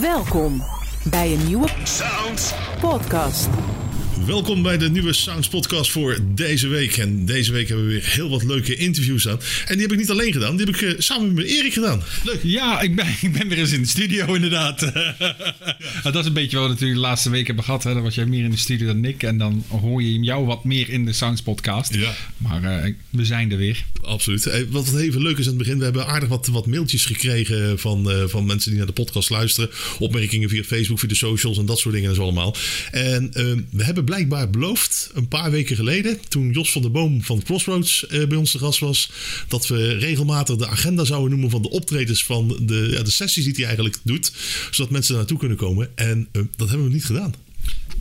Welkom bij een nieuwe Sounds. podcast. Welkom bij de nieuwe Sounds podcast voor deze week. En deze week hebben we weer heel wat leuke interviews aan. En die heb ik niet alleen gedaan, die heb ik eh, samen met Erik gedaan. Leuk. Ja, ik ben, ik ben weer eens in de studio inderdaad. dat is een beetje wat we natuurlijk de laatste week hebben gehad. Hè. Dan was jij meer in de studio dan ik. En dan hoor je jou wat meer in de Sounds podcast. Ja. Maar eh, we zijn er weer. Absoluut. Eh, Wat even leuk is aan het begin, we hebben aardig wat, wat mailtjes gekregen van, van mensen die naar de podcast luisteren. Opmerkingen via Facebook, via de socials en dat soort dingen en zo allemaal. En we hebben blijkbaar beloofd, een paar weken geleden, toen Jos van der Boom van Crossroads eh, bij ons te gast was, dat we regelmatig de agenda zouden noemen van de optredens van de, ja, de sessies die hij eigenlijk doet, zodat mensen naartoe kunnen komen. En eh, dat hebben we niet gedaan.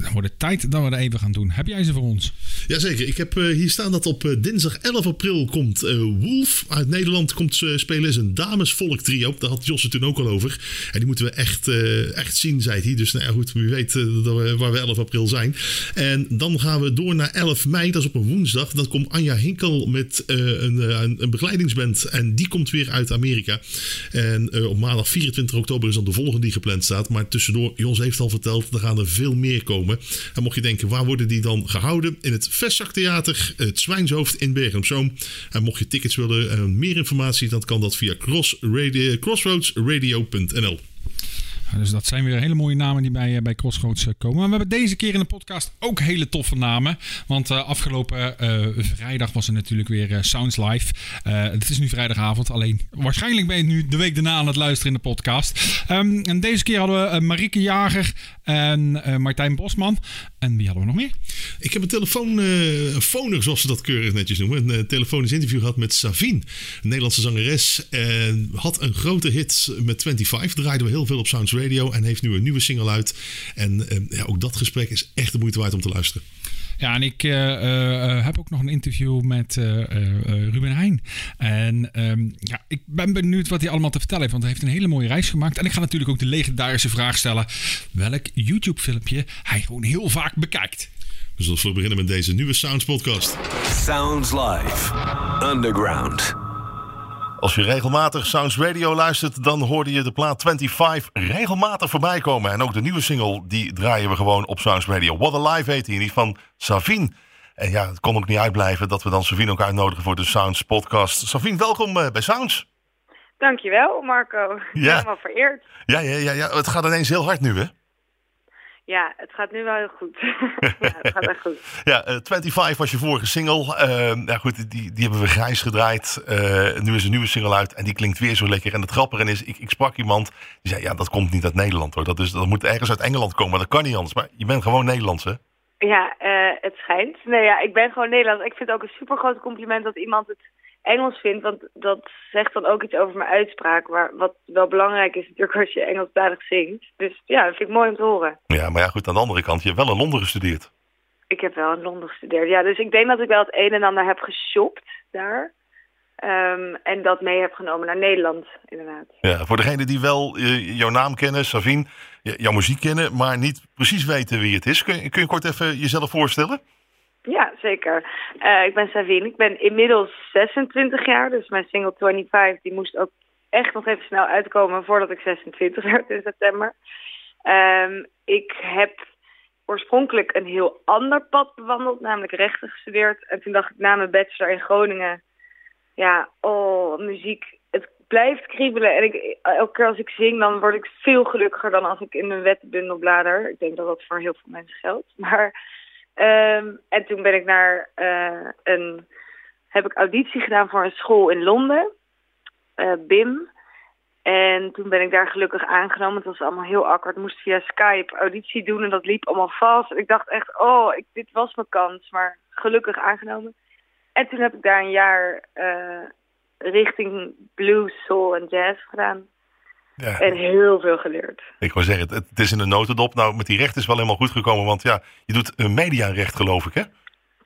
Dan wordt het tijd dat we dat even gaan doen. Heb jij ze voor ons? Jazeker, ik heb eh, hier staan dat op eh, dinsdag 11 april komt eh, Wolf uit Nederland komt spelen. is een damesvolk trio. Daar had Jos het toen ook al over. En die moeten we echt, echt zien, zei hij. Dus nou goed, wie weet dat we, waar we 11 april zijn. En dan gaan we door naar 11 mei, dat is op een woensdag. Dan komt Anja Hinkel met een, een, een begeleidingsband. En die komt weer uit Amerika. En op maandag 24 oktober is dan de volgende die gepland staat. Maar tussendoor, Jos heeft al verteld, er gaan er veel meer komen. En mocht je denken, waar worden die dan gehouden? In het Vestzaktheater, het Zwijnshoofd in Bergen op Zoom. En mocht je tickets willen en meer informatie, dan kan dat via cross radio, crossroadsradio.nl. Dus dat zijn weer hele mooie namen die bij, eh, bij Crossroads eh, komen. Maar we hebben deze keer in de podcast ook hele toffe namen. Want eh, afgelopen vrijdag was er natuurlijk weer Sounds Live. Het is nu vrijdagavond, alleen waarschijnlijk ben je nu de week daarna aan het luisteren in de podcast. Ehm, en deze keer hadden we Marieke Jager en Martijn Bosman. En wie hadden we nog meer? Ik heb een telefoon, zoals ze dat keurig netjes noemen. Een telefonisch interview gehad met Savine, Nederlandse zangeres. En had een grote hit met 25. Draaiden we heel veel op Sounds Radio. En heeft nu een nieuwe single uit. En eh, ja, ook dat gesprek is echt de moeite waard om te luisteren. Ja, en ik eh, eh, eh, heb ook nog een interview met eh, eh, eh, Ruben Heijn. En ehm, ja, ik ben benieuwd wat hij allemaal te vertellen heeft. Want hij heeft een hele mooie reis gemaakt. En ik ga natuurlijk ook de legendarische vraag stellen. Welk YouTube-filmpje hij gewoon heel vaak bekijkt. Dus laten we beginnen met deze nieuwe Sounds podcast. Sounds Live. Underground. Als je regelmatig Sounds Radio luistert, dan hoorde je de plaat 25 regelmatig voorbij komen. En ook de nieuwe single, die draaien we gewoon op Sounds Radio. What a Live heet die, die van Savine. En ja, het kon ook niet uitblijven dat we dan Savine ook uitnodigen voor de Sounds podcast. Savine, welkom eh, bij Sounds. Dankjewel, Marco. Ja. Helemaal vereerd. Ja, ja, ja, ja, het gaat ineens heel hard nu, hè? Ja, het gaat nu wel heel goed. ja, het gaat echt goed. Ja, eh, 25 was je vorige single. Eh, ja, goed, die, die hebben we grijs gedraaid. Eh, nu is een nieuwe single uit en die klinkt weer zo lekker. En het grappige is, ik, ik sprak iemand die zei: Ja, dat komt niet uit Nederland hoor. Dat, is, dat moet ergens uit Engeland komen. Dat kan niet anders. Maar je bent gewoon Nederlands, hè? Ja, eh, het schijnt. Nee, ja, ik ben gewoon Nederlands. Ik vind het ook een super groot compliment dat iemand het Engels vindt. Want dat zegt dan ook iets over mijn uitspraak. Waar, wat wel belangrijk is natuurlijk als je Engelstalig zingt. Dus ja, dat vind ik mooi om te horen. Ja, maar ja, goed, aan de andere kant, je hebt wel in Londen gestudeerd. Ik heb wel in Londen gestudeerd. Ja, dus ik denk dat ik wel het een en ander heb geshopt daar. Ehm, en dat mee heb genomen naar Nederland, inderdaad. Ja, voor degenen die wel eh, jouw naam kennen, Savine, jouw muziek kennen, maar niet precies weten wie het is. Kun, je- kun je kort even jezelf voorstellen? Ja, zeker. Eh, ik ben Savine. Ik ben inmiddels 26 jaar. Dus mijn single 25 die moest ook echt nog even snel uitkomen voordat ik 26 werd in september. Ehm, ik heb oorspronkelijk een heel ander pad bewandeld, namelijk rechten gestudeerd. En toen dacht ik na mijn bachelor in Groningen, ja, oh, muziek, het blijft kriebelen. En ik, elke keer als ik zing, dan word ik veel gelukkiger dan als ik in een wetbundel blader. Ik denk dat dat voor heel veel mensen geldt. Maar Ehm, en toen ben ik naar eh, een heb ik auditie gedaan voor een school in Londen, eh, BIM. En toen ben ik daar gelukkig aangenomen. Het was allemaal heel awkward. Ik moest via Skype auditie doen en dat liep allemaal vast. En ik dacht echt, oh, dit was mijn kans, maar gelukkig aangenomen. En toen heb ik daar een jaar eh, richting blues, soul en jazz gedaan. Ja, En heel veel geleerd. ik wou zeggen, het, het is in de notendop. Nou, met die recht is wel helemaal goed gekomen, want ja, je doet een mediarecht geloof ik, hè?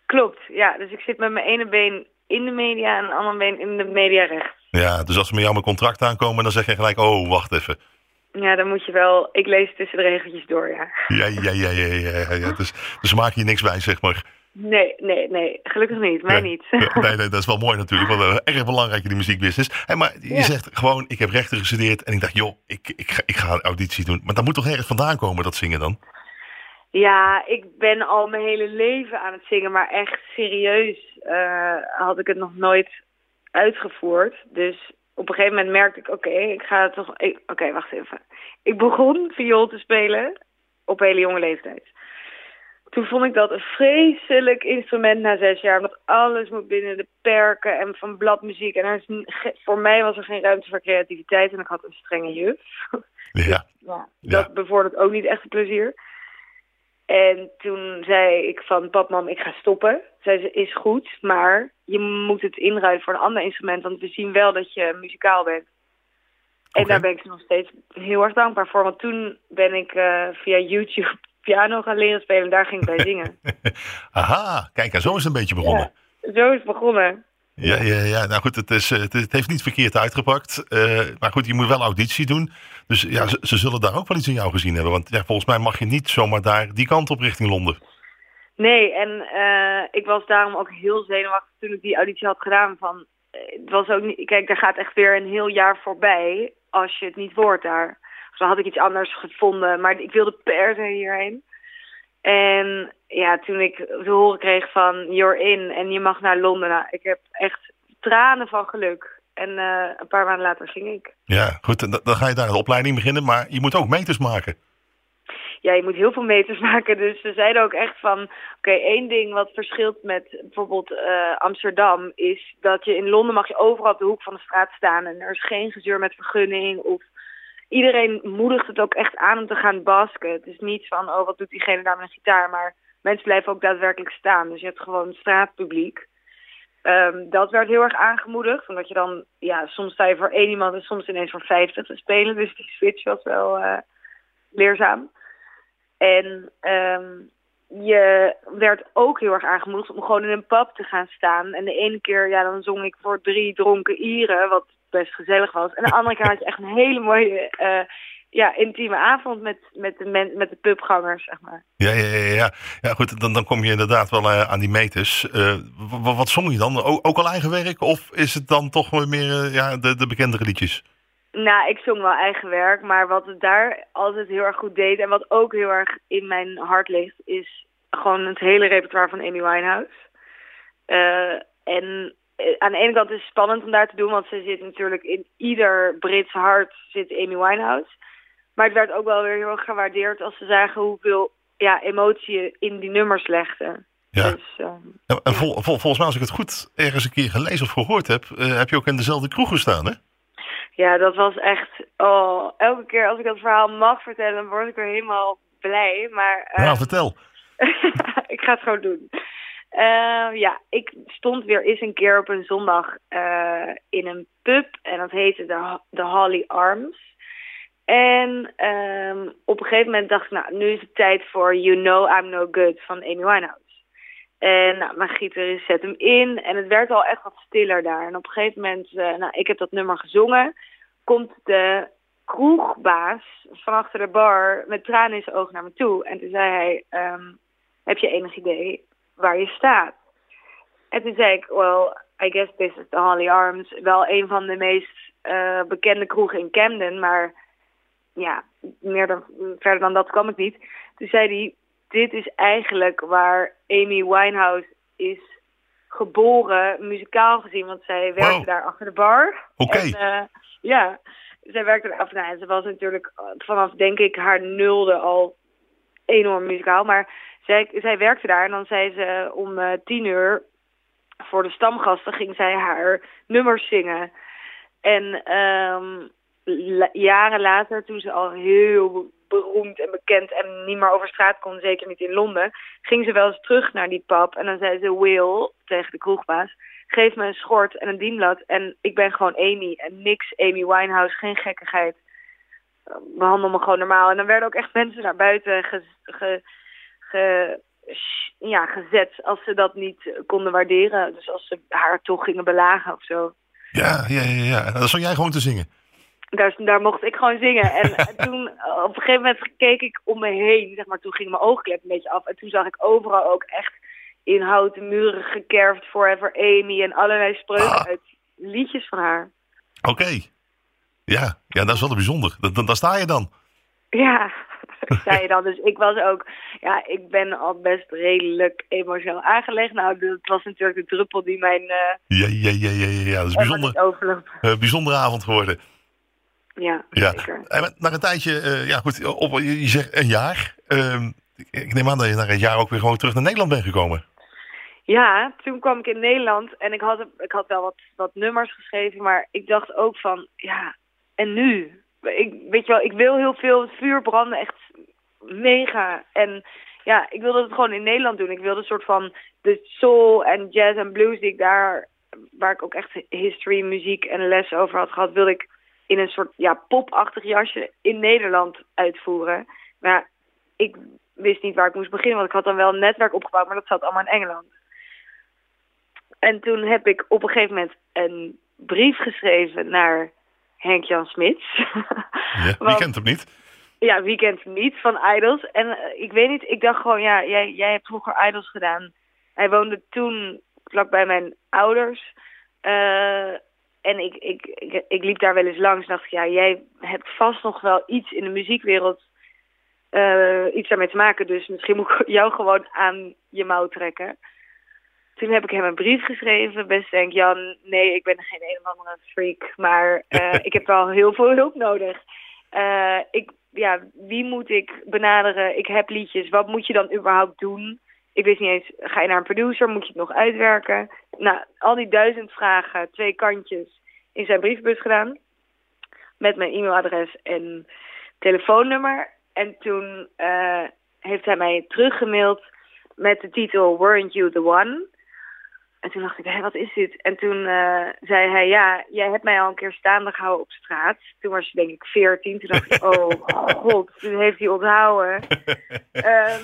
Klopt, ja. Dus ik zit met mijn ene been in de media en een andere been in de mediarecht. Ja, dus als ze met jou mijn contract aankomen, dan zeg je gelijk, oh, wacht even. Ja, dan moet je wel... Ik lees tussen de regeltjes door, ja. Ja, ja, ja, ja, ja, ja, ja. Dus, dus maak je niks bij, zeg maar. Nee, nee, nee. Gelukkig niet. Mij Nee. niet. Nee, nee, dat is wel mooi natuurlijk. Want uh, erg belangrijk in die muziekbusiness. Hey, maar je Ja. zegt gewoon, ik heb rechten gestudeerd. En ik dacht, joh, ik, ik, ga, ik ga een auditie doen. Maar dat moet toch ergens vandaan komen, dat zingen dan? Ja, ik ben al mijn hele leven aan het zingen, maar echt serieus eh, had ik het nog nooit uitgevoerd. Dus op een gegeven moment merkte ik, oké, ik ga het toch... Oké, wacht even. Ik begon viool te spelen op hele jonge leeftijd. Toen vond ik dat een vreselijk instrument na zes jaar, omdat alles moet binnen de perken en van bladmuziek. En er is, voor mij was er geen ruimte voor creativiteit en ik had een strenge juf. Ja, Ja, Ja. dat bevordert ook niet echt plezier. En toen zei ik van, pap, mam, ik ga stoppen. Zei ze, is goed, maar je moet het inruilen voor een ander instrument, want we zien wel dat je muzikaal bent. En daar ben ik ze nog steeds heel erg dankbaar voor, want toen ben ik eh, via YouTube piano gaan leren spelen en daar ging ik bij zingen. aha, kijk, en zo is het een beetje begonnen. Zo is het begonnen. Ja, ja, ja. Nou goed, het, is, eh, het, het heeft niet verkeerd uitgepakt. Eh, maar goed, je moet wel auditie doen. Dus ja, ze, ze zullen daar ook wel iets in jou gezien hebben. Want ja, volgens mij mag je niet zomaar daar die kant op richting Londen. Nee, en eh, ik was daarom ook heel zenuwachtig toen ik die auditie had gedaan. Van, het was ook niet, kijk, er gaat echt weer een heel jaar voorbij als je het niet wordt daar. Dus dan had ik iets anders gevonden, maar ik wilde per se hierheen. En ja, toen ik te horen kreeg van you're in en je mag naar Londen. Nou, ik heb echt tranen van geluk. En eh, een paar maanden later ging ik. Ja, goed, dan, dan ga je daar de opleiding beginnen. Maar je moet ook meters maken. ja, je moet heel veel meters maken. Dus ze zeiden ook echt van, oké, één ding wat verschilt met bijvoorbeeld eh, Amsterdam is dat je in Londen mag je overal op de hoek van de straat staan en er is geen gezeur met vergunning of iedereen moedigt het ook echt aan om te gaan basken. Het is niet van, oh, wat doet diegene daar met een gitaar, maar mensen blijven ook daadwerkelijk staan. Dus je hebt gewoon straatpubliek. Ehm, dat werd heel erg aangemoedigd, omdat je dan, ja, soms sta je voor één iemand en soms ineens voor vijftig te spelen. Dus die switch was wel eh, leerzaam. En ehm, je werd ook heel erg aangemoedigd om gewoon in een pub te gaan staan. En de ene keer, ja, dan zong ik voor drie dronken Ieren, wat best gezellig was. En de andere keer had je echt een hele mooie, eh, ja, intieme avond met, met, de men, met de pubgangers, zeg maar. Ja, ja, ja. ja. ja goed, dan, dan kom je inderdaad wel eh, aan die meters. Eh, wat zong je dan? O- ook al eigen werk? Of is het dan toch meer ja, de, de bekendere liedjes? Nou, ik zong wel eigen werk, maar wat het daar altijd heel erg goed deed en wat ook heel erg in mijn hart ligt, is gewoon het hele repertoire van Amy Winehouse. Eh, en aan de ene kant is het spannend om daar te doen, want ze zit natuurlijk in ieder Brits hart zit Amy Winehouse. Maar het werd ook wel weer heel erg gewaardeerd als ze zagen hoeveel ja, emotie in die nummers legde. Ja. Dus, Ja, en vol, vol- volgens mij, als ik het goed ergens een keer gelezen of gehoord heb, eh, heb je ook in dezelfde kroeg gestaan, hè? Ja, dat was echt. Oh, elke keer als ik dat verhaal mag vertellen, dan word ik weer helemaal blij. Maar eh, Nou, vertel. ik ga het gewoon doen. Eh, ja, ik stond weer eens een keer op een zondag eh, in een pub en dat heette de, de Holly Arms. En ehm, op een gegeven moment dacht ik, nou, nu is het tijd voor You Know I'm No Good van Amy Winehouse. En nou, mijn gitarist zet hem in en het werd al echt wat stiller daar. En op een gegeven moment, eh, nou, ik heb dat nummer gezongen, komt de kroegbaas van achter de bar met tranen in zijn ogen naar me toe. En toen zei hij, ehm, heb je enig idee waar je staat? En toen zei ik, well, I guess this is the Holly Arms. Wel een van de meest eh, bekende kroegen in Camden, maar ja, meer dan, verder dan dat kwam ik niet. Toen zei hij, dit is eigenlijk waar Amy Winehouse is geboren, muzikaal gezien, want zij werkte Wow. daar achter de bar. Oké. En, eh, ja, zij werkte daar af. Nou, en ze was natuurlijk eh, vanaf, denk ik, haar nulde al enorm muzikaal. Maar zij, zij werkte daar en dan zei ze om eh, tien uur voor de stamgasten ging zij haar nummers zingen. En ehm, jaren later, toen ze al heel beroemd en bekend en niet meer over straat kon, zeker niet in Londen, ging ze wel eens terug naar die pub en dan zei ze Will tegen de kroegbaas, geef me een schort en een dienblad en ik ben gewoon Amy en niks Amy Winehouse, geen gekkigheid. Eh, Behandel me gewoon normaal. En dan werden ook echt mensen naar buiten ge, ge, ge- ja, gezet als ze dat niet konden waarderen. Dus als ze haar toch gingen belagen of zo. Ja, ja, ja, ja. Dan zong jij gewoon te zingen. Daar, daar mocht ik gewoon zingen. En toen, op een gegeven moment keek ik om me heen. Zeg maar, toen ging mijn oogklep een beetje af. En toen zag ik overal ook echt in houten muren gekerfd Forever Amy en allerlei spreuken Ah. uit liedjes van haar. Oké. Ja, ja, dat is wel bijzonder. Dan, dan, dan sta je dan. Ja, zei je dan. Dus ik was ook, ja, ik ben al best redelijk emotioneel aangelegd. Nou, dat was natuurlijk de druppel die mijn eh Ja, ja, ja, ja, ja, ja. Dat is bijzonder, eh, bijzondere avond geworden. Ja, Ja. zeker. En na een tijdje, eh, ja goed, op, je je zegt een jaar. Ehm, ik- ik neem aan dat je na een jaar ook weer gewoon terug naar Nederland bent gekomen. Ja, toen kwam ik in Nederland en ik had, ik had wel wat, wat nummers geschreven, maar ik dacht ook van, ja, en nu? Ik, weet je wel, ik wil heel veel vuur branden, echt mega. En ja, ik wilde het gewoon in Nederland doen. Ik wilde een soort van de soul en jazz en blues die ik daar, waar ik ook echt history, muziek en les over had gehad, wilde ik in een soort ja, popachtig jasje in Nederland uitvoeren. Maar ik wist niet waar ik moest beginnen, want ik had dan wel een netwerk opgebouwd, maar dat zat allemaal in Engeland. En toen heb ik op een gegeven moment een brief geschreven naar Henk-Jan Smits. Ja, wie kent hem niet? ja, wie kent hem niet van Idols. En eh, ik weet niet, ik dacht gewoon, ja, jij, jij hebt vroeger Idols gedaan. Hij woonde toen vlakbij mijn ouders. Eh, en ik, ik, ik, ik liep daar wel eens langs en dacht ik, ja, jij hebt vast nog wel iets in de muziekwereld, eh, iets daarmee te maken. Dus misschien moet ik jou gewoon aan je mouw trekken. Toen heb ik hem een brief geschreven. Best denk Jan, nee, ik ben geen een of andere freak. Maar eh, ik heb wel heel veel hulp nodig. Eh, ik, ja, wie moet ik benaderen? Ik heb liedjes. Wat moet je dan überhaupt doen? Ik wist niet eens, ga je naar een producer? Moet je het nog uitwerken? Nou, al die duizend vragen, twee kantjes in zijn briefbus gedaan. Met mijn e-mailadres en telefoonnummer. En toen eh, heeft hij mij teruggemaild met de titel Weren't You The One? En toen dacht ik, hé, wat is dit? En toen eh, zei hij, ja, jij hebt mij al een keer staande gehouden op straat. Toen was je denk ik veertien. Toen dacht ik, oh god, toen heeft hij onthouden. Ehm,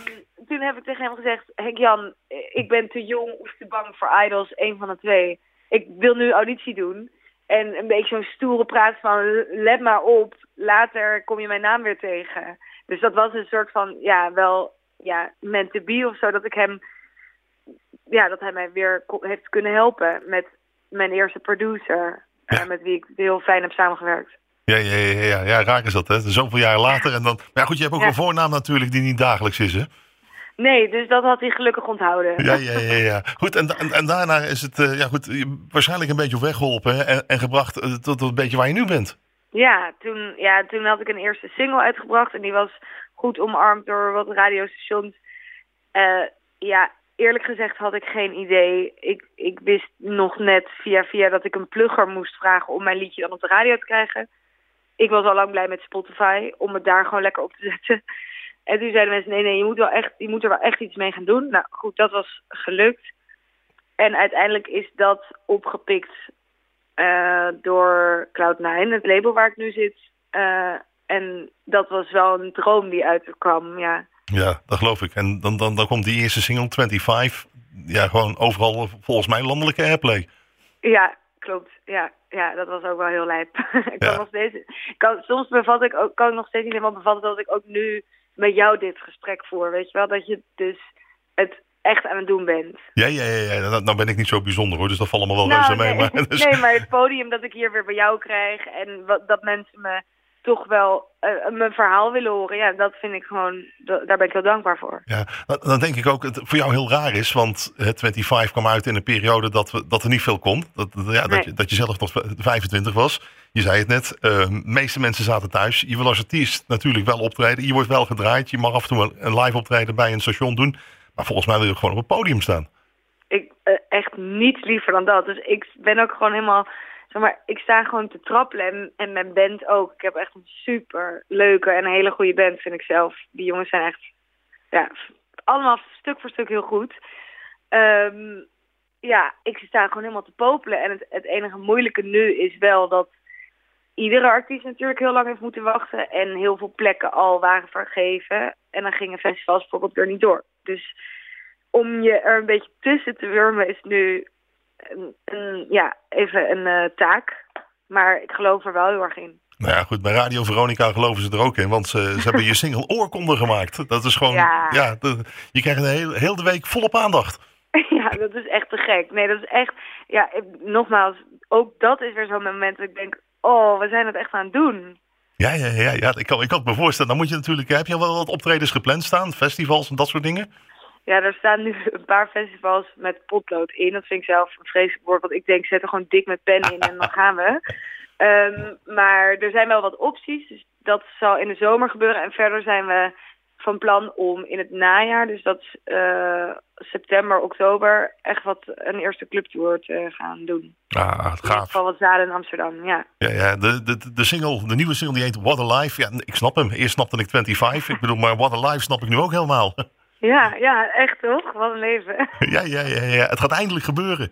toen heb ik tegen hem gezegd, Henk-Jan, ik ben te jong of te bang voor idols, een van de twee. Ik wil nu auditie doen. En een beetje zo'n stoere praat van, let maar op, later kom je mijn naam weer tegen. Dus dat was een soort van, ja, wel, ja, meant to be of zo, dat ik hem ja, dat hij mij weer heeft kunnen helpen met mijn eerste producer. eh, Ja. met wie ik heel fijn heb samengewerkt. Ja, ja, ja, ja, ja, raak is dat, hè? Zoveel jaar later. En dan, maar ja, goed, je hebt ook Ja. een voornaam natuurlijk die niet dagelijks is, hè? Nee, dus dat had hij gelukkig onthouden. Ja, ja, ja, ja. Goed, en, en, en daarna is het eh, ja, goed, waarschijnlijk een beetje op weg geholpen hè, en, en gebracht eh, tot, tot een beetje waar je nu bent. Ja, toen, ja, toen had ik een eerste single uitgebracht en die was goed omarmd door wat radiostations. Ja, eerlijk gezegd had ik geen idee. Ik, ik wist nog net via via dat ik een plugger moest vragen om mijn liedje dan op de radio te krijgen. Ik was al lang blij met Spotify om het daar gewoon lekker op te zetten. En toen zeiden mensen, nee, nee, je moet, wel echt, je moet er wel echt iets mee gaan doen. Nou goed, dat was gelukt. En uiteindelijk is dat opgepikt eh, door Cloud9, het label waar ik nu zit. Eh, en dat was wel een droom die uitkwam, ja. Ja, dat geloof ik. En dan, dan, dan komt die eerste single, 25. Ja, gewoon overal volgens mij landelijke airplay. Ja, klopt. Ja, ja dat was ook wel heel lijp. ik kan Ja. nog steeds, kan, soms bevat ik ook, kan ik nog steeds niet helemaal bevatten dat ik ook nu met jou dit gesprek voer. Weet je wel, dat je dus het echt aan het doen bent. Ja, ja, ja, ja. Nou, nou ben ik niet zo bijzonder hoor, dus dat valt allemaal wel Nou, reuze mee. nee, Maar, dus- nee, maar het podium dat ik hier weer bij jou krijg en wat, dat mensen me toch wel eh, mijn verhaal willen horen, ja, dat vind ik gewoon, da- daar ben ik heel dankbaar voor. Ja, dan, denk ik ook dat het voor jou heel raar is, want het 25 kwam uit in een periode dat, we, dat er niet veel kon. Dat, dat- ja, dat, je, dat je zelf nog 25 was. Je zei het net, eh, de meeste mensen zaten thuis. Je wil als artiest natuurlijk wel optreden. Je wordt wel gedraaid. Je mag af en toe een- een live optreden bij een station doen. Maar volgens mij wil je gewoon op het podium staan. ik eh, echt niets liever dan dat. Dus ik ben ook gewoon helemaal, maar, ik sta gewoon te trappelen en, en mijn band ook. Ik heb echt een super leuke en een hele goede band, vind ik zelf. Die jongens zijn echt, ja, allemaal stuk voor stuk heel goed. Ehm, ja, ik sta gewoon helemaal te popelen. En het, het enige moeilijke nu is wel dat iedere artiest natuurlijk heel lang heeft moeten wachten. En heel veel plekken al waren vergeven. En dan gingen festivals bijvoorbeeld weer niet door. Dus om je er een beetje tussen te wurmen is nu een, een- ja, even een eh, taak. Maar ik geloof er wel heel erg in. Nou ja, goed, bij Radio Veronica geloven ze er ook in. Want ze, ze hebben je single oorkonde gemaakt. Dat is gewoon, ja, Ja. de- je krijgt een heel, heel de week volop aandacht. ja, dat is echt te gek. Nee, dat is echt... Ja, nogmaals, ook dat is weer zo'n moment dat ik denk... Oh, we zijn het echt aan het doen. Ja, ja, ja, ja. Ik, kan, ik had me voorstellen. Dan moet je natuurlijk... Heb je al wel wat optredens gepland staan? Festivals en dat soort dingen? Ja, er staan nu een paar festivals met potlood in. Dat vind ik zelf een vreselijk woord. Want ik denk, zet er gewoon dik met pen in en dan gaan we. Um, maar er zijn wel wat opties. Dus dat zal in de zomer gebeuren. En verder zijn we van plan om in het najaar, dus dat is uh, september, oktober, echt wat een eerste clubtour te gaan doen. Ah, gaaf. Van wat zalen in Amsterdam, ja. Ja, ja de, de, de single, de nieuwe single die heet What a Life. Ja, ik snap hem. Eerst snapte ik 25. ik bedoel, maar What a Life snap ik nu ook helemaal. Ja, ja, echt toch? Wat een leven. Ja, ja, ja, ja. Het gaat eindelijk gebeuren.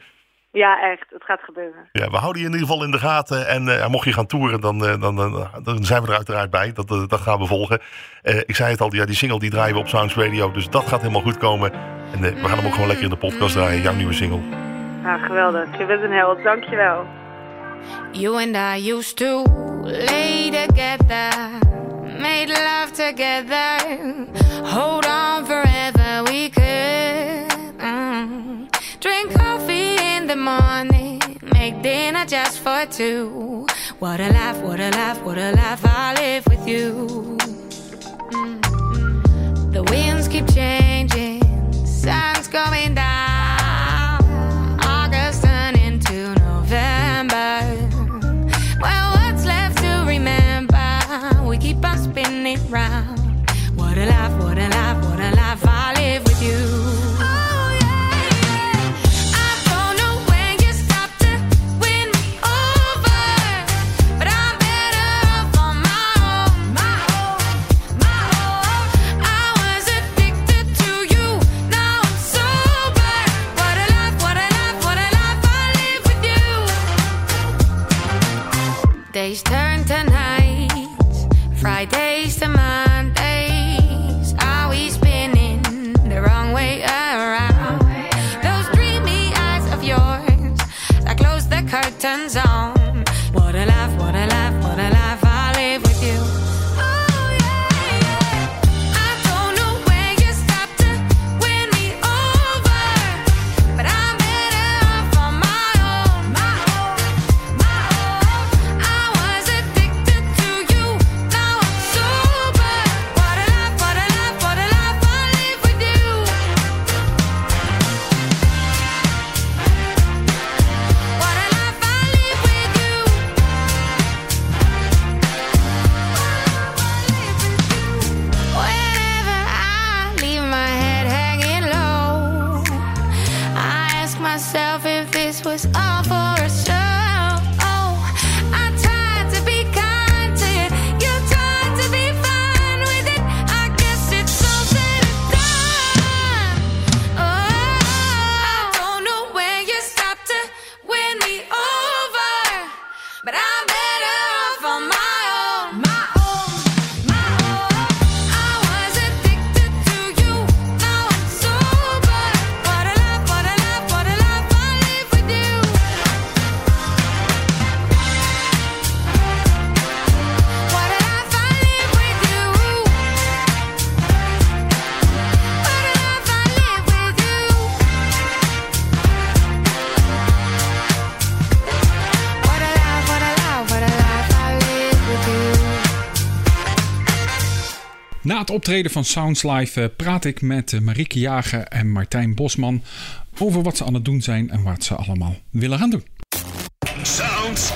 Ja, echt. Het gaat gebeuren. Ja, we houden je in ieder geval in de gaten. En uh, mocht je gaan toeren, dan, uh, dan, dan, dan, zijn we er uiteraard bij. Dat, uh, dat gaan we volgen. ik zei het al, ja, die single die draaien we op Sounds Radio. Dus dat gaat helemaal goed komen. En we gaan hem ook gewoon lekker in de podcast draaien, jouw nieuwe single. Ah, geweldig. Je bent een held. Dankjewel. You and I used to lay together. Made love together. Hold on forever we could. Mm. Drink coffee in the morning, make dinner just for two. What a life, what a life, what a life I live with you. Mm-hmm. The winds keep changing, sun's going optreden van Sounds Live eh, praat ik met eh, Marieke Jager en Martijn Bosman over wat ze aan het doen zijn en wat ze allemaal willen gaan doen. Sounds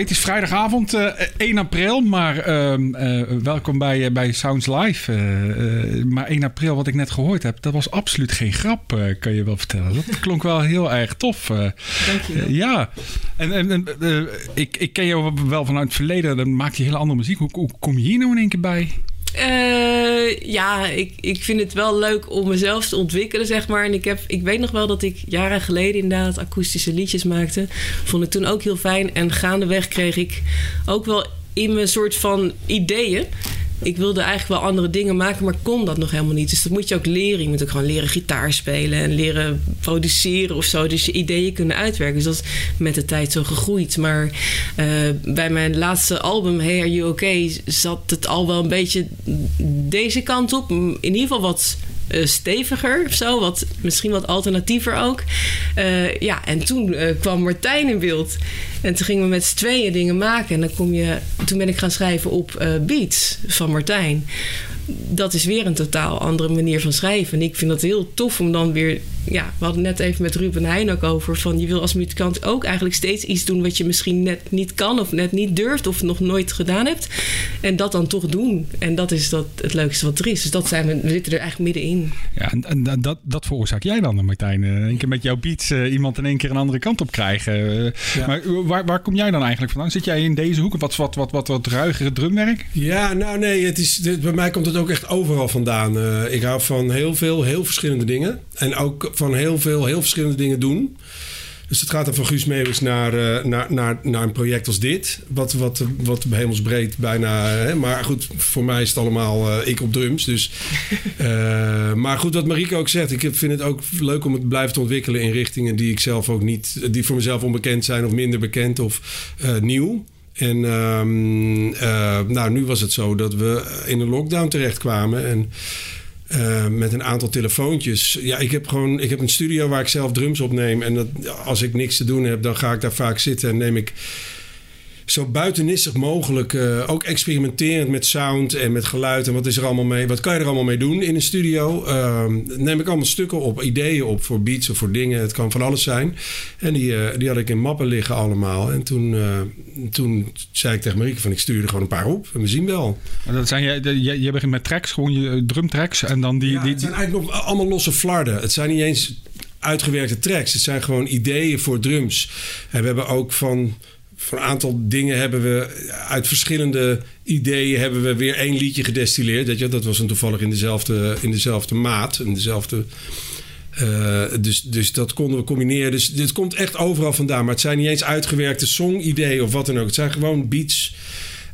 het is vrijdagavond, eh, 1 april, maar ehm, eh, welkom bij, eh, bij Sounds Live. Eh, eh, maar 1 april, wat ik net gehoord heb, dat was absoluut geen grap, eh, kan je wel vertellen. Dat klonk wel heel erg tof. eh. Eh, ja, en, en, eh, ik, ik ken jou wel vanuit het verleden, dan maak je hele andere muziek. Hoe, hoe kom je hier nou in één keer bij? Eh, ja, ik, ik vind het wel leuk om mezelf te ontwikkelen, zeg maar. En ik, heb, ik weet nog wel dat ik jaren geleden inderdaad akoestische liedjes maakte. Vond ik toen ook heel fijn. En gaandeweg kreeg ik ook wel in mijn soort van ideeën. Ik wilde eigenlijk wel andere dingen maken, maar kon dat nog helemaal niet. Dus dat moet je ook leren. Je moet ook gewoon leren gitaar spelen en leren produceren of zo. Dus je ideeën kunnen uitwerken. Dus dat is met de tijd zo gegroeid. Maar eh, bij mijn laatste album, Hey Are You Okay, zat het al wel een beetje deze kant op. In ieder geval wat eh, steviger of zo. Wat, misschien wat alternatiever ook. Eh, ja, en toen eh, kwam Martijn in beeld. En toen gingen we met z'n tweeën dingen maken. En dan kom je, toen ben ik gaan schrijven op Beats van Martijn. Dat is weer een totaal andere manier van schrijven. En ik vind dat heel tof om dan weer... Ja, we hadden net even met Ruben Heijn ook over... van je wil als muzikant ook eigenlijk steeds iets doen... wat je misschien net niet kan of net niet durft... of nog nooit gedaan hebt. En dat dan toch doen. En dat is dat het leukste wat er is. Dus dat zijn we, we zitten er eigenlijk middenin. Ja, en, en dat- dat, veroorzaak jij dan, Martijn. Eh, Een keer met jouw beats eh, iemand in één keer een andere kant op krijgen. Eh, Maar eh, waar, waar kom jij dan eigenlijk vandaan? Zit jij in deze hoek? Wat, wat, wat, wat, wat ruigere drumwerk? Ja, nou nee, het is, dit- bij mij komt het ook echt overal vandaan. Eh, ik hou van heel veel, heel verschillende dingen. En ook van heel veel, heel verschillende dingen doen. Dus het gaat dan van Guus Meeuwis naar, eh, naar, naar, naar een project als dit. Wat, wat, wat hemelsbreed bijna... Hè, maar goed, voor mij is het allemaal eh, ik op drums. Dus, eh, maar goed, wat Marieke ook zegt. Ik vind het ook leuk om het te blijven te ontwikkelen... in richtingen die ik zelf ook niet... die voor mezelf onbekend zijn of minder bekend of nieuw. En ehm, eh, nou, nu was het zo dat we in een lockdown terechtkwamen. En eh, met een aantal telefoontjes. Ja, ik heb gewoon ik heb een studio waar ik zelf drums opneem. En dat, als ik niks te doen heb, dan ga ik daar vaak zitten en neem ik zo buitennissig mogelijk, eh, ook experimenterend met sound en met geluid en wat is er allemaal mee, wat kan je er allemaal mee doen in een studio? Ehm, neem ik allemaal stukken op, ideeën op voor beats of voor dingen, het kan van alles zijn. En die, eh, die had ik in mappen liggen allemaal. En toen, eh, toen zei ik tegen Marieke van ik stuur er gewoon een paar op en we zien wel. Maar Dat zijn, je, je, je begint met tracks, gewoon je drumtracks. En dan die... Ja, die, het zijn eigenlijk nog allemaal losse flarden. Het zijn niet eens uitgewerkte tracks. Het zijn gewoon ideeën voor drums. En we hebben ook van, van een aantal dingen hebben we uit verschillende ideeën hebben we weer één liedje gedestilleerd. Weet je, dat was een toevallig in dezelfde, in dezelfde maat, in dezelfde. eh, dus, dus dat konden we combineren. Dus dit komt echt overal vandaan. Maar het zijn niet eens uitgewerkte songideeën of wat dan ook. Het zijn gewoon beats.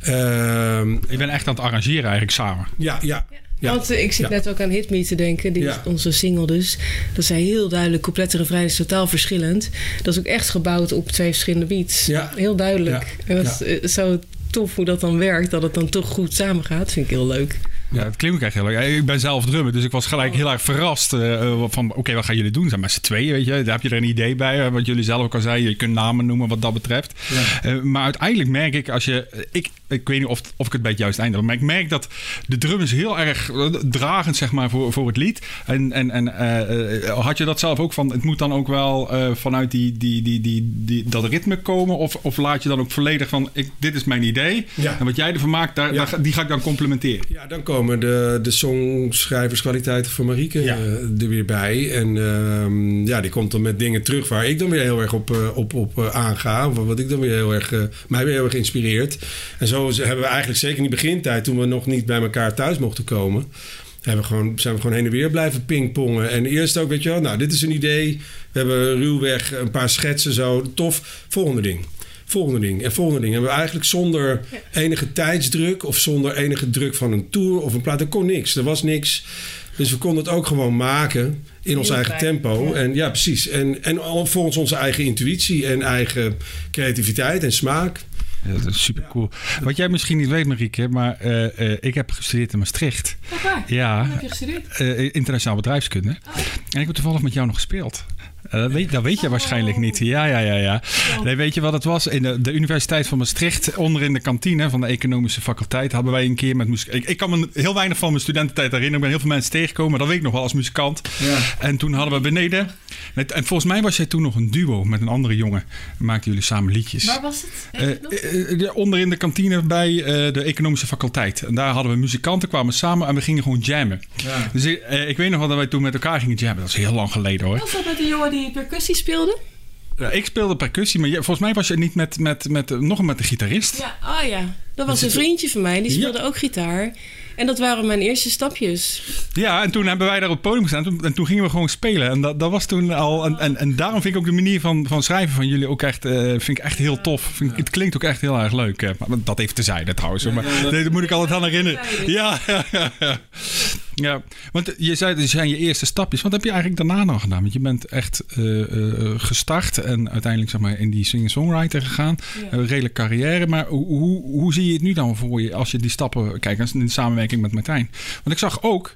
Ehm, je bent echt aan het arrangeren eigenlijk samen. ja, ja. Ja. Want eh, ik zit Ja. net ook aan Hit Me te denken. Die Ja. onze single dus. Dat zijn heel duidelijk. Coupletten en refrein is totaal verschillend. Dat is ook echt gebouwd op twee verschillende beats. Ja. Heel duidelijk. Ja. En dat is eh, zo tof hoe dat dan werkt. Dat het dan toch goed samengaat. Vind ik heel leuk. Ja, het klinkt ook echt heel leuk. Ja, Ik ben zelf drummer, dus ik was gelijk heel erg verrast eh, eh, van... Oké, wat gaan jullie doen? Zijn met z'n tweeën, weet je. Daar heb je er een idee bij. Wat jullie zelf ook al zeiden. Je kunt namen noemen wat dat betreft. Eh, maar uiteindelijk merk ik als je... Ik, ik weet niet of, of ik het bij het juiste einde heb. Maar ik merk dat de drum is heel erg dragend, zeg maar, voor, voor het lied. En, en, en had je dat zelf ook van... Het moet dan ook wel vanuit die, die, die, die, die, dat ritme komen? Of, of laat je dan ook volledig van... Ik, dit is mijn idee. Ja. En wat jij ervan maakt, daar- die ga ik dan complementeren. Ja, dan komen de, de songschrijverskwaliteiten van Marieke Ja. eh, er weer bij. En ehm, ja, die komt dan met dingen terug waar ik dan weer heel erg op, eh, op, op eh, aanga. Of wat ik dan weer heel erg, mij weer heel erg inspireert. En zo hebben we eigenlijk zeker in die begintijd, toen we nog niet bij elkaar thuis mochten komen... Hebben we gewoon, zijn we gewoon heen en weer blijven pingpongen. En eerst ook, weet je wel, nou, dit is een idee. We hebben ruwweg een paar schetsen zo. Tof, volgende ding. Volgende ding en volgende ding. En we eigenlijk zonder enige tijdsdruk of zonder enige druk van een tour of een plaat. Er kon niks. Er was niks. Dus we konden het ook gewoon maken in ons Heel eigen fijn, tempo. ja. En ja, precies. En, en volgens onze eigen intuïtie en eigen creativiteit en smaak. Ja, dat is super cool. Wat jij misschien niet weet, Marieke, maar eh, eh, ik heb gestudeerd in Maastricht. Ja, Heb je gestudeerd? eh, internationaal bedrijfskunde. En ik heb toevallig met jou nog gespeeld. Eh, dat, weet, dat weet je waarschijnlijk niet. Ja, ja, ja, ja. Nee, weet je wat het was? In de, de Universiteit van Maastricht, onder in de kantine van de economische faculteit, hadden wij een keer met muziek. Ik, ik kan me heel weinig van mijn studententijd herinneren. Ik ben heel veel mensen tegengekomen, dat weet ik nog wel als muzikant. En toen hadden we beneden. Met, en volgens mij was jij toen nog een duo met een andere jongen. Maakten jullie samen liedjes. Waar was het? Eh, eh, ja, onder in de kantine bij eh, de economische faculteit. En daar hadden we muzikanten, kwamen samen en we gingen gewoon jammen. Dus ik, eh, ik weet nog wel dat wij toen met elkaar gingen jammen. Dat is heel lang geleden hoor. Was dat met die jongen die percussie speelde? Ja, ik speelde percussie, maar volgens mij was je niet met, met, met, eh, nog met de gitarist. Ja, oh ja. Dat was een vriendje van mij. Die speelde ook gitaar. En dat waren mijn eerste stapjes. Ja, en toen hebben wij daar op het podium gestaan toen- en toen gingen we gewoon spelen. En dat, dat was toen al. En, en, en daarom vind ik ook de manier van, van schrijven van jullie ook echt, eh, vind ik echt heel tof. Vind ik, het klinkt ook echt heel erg leuk. eh. Maar dat even tezijde trouwens. hoor. Maar nee, dat moet ik altijd aan herinneren. Ja, ja, ja, ja. Ja, want je zei, dit zijn je eerste stapjes. Wat heb je eigenlijk daarna nog gedaan? Want je bent echt eh, eh, gestart en uiteindelijk zeg maar, in die singer-songwriter gegaan. Een redelijk carrière. Maar hoe, hoe, hoe zie je het nu dan voor je als je die stappen kijkt in samenwerking met Martijn? Want ik zag ook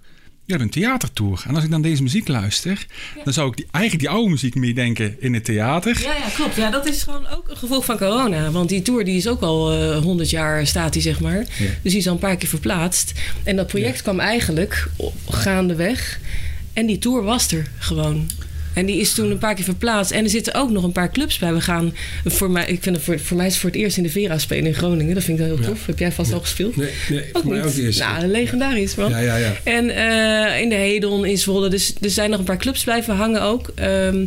je hebt een theatertour. En als ik dan deze muziek luister, dan zou ik die, eigenlijk die oude muziek meedenken in het theater. Ja, ja, klopt. Ja, dat is gewoon ook een gevolg van corona. Want die tour die is ook al eh 100 jaar staat die, zeg maar. Dus die is al een paar keer verplaatst. En dat project kwam eigenlijk gaandeweg. En die tour was er gewoon. En die is toen een paar keer verplaatst. En er zitten ook nog een paar clubs bij. We gaan voor mij, ik vind het voor, voor mij is het voor het eerst in de Vera spelen in Groningen. Dat vind ik wel heel tof. Heb jij vast al gespeeld? Nee, nee Ook voor mij ook niet. Nou, legendarisch man. Ja, ja, ja. En eh, in de Hedon in Zwolle. Dus er zijn nog een paar clubs blijven hangen ook. Ehm,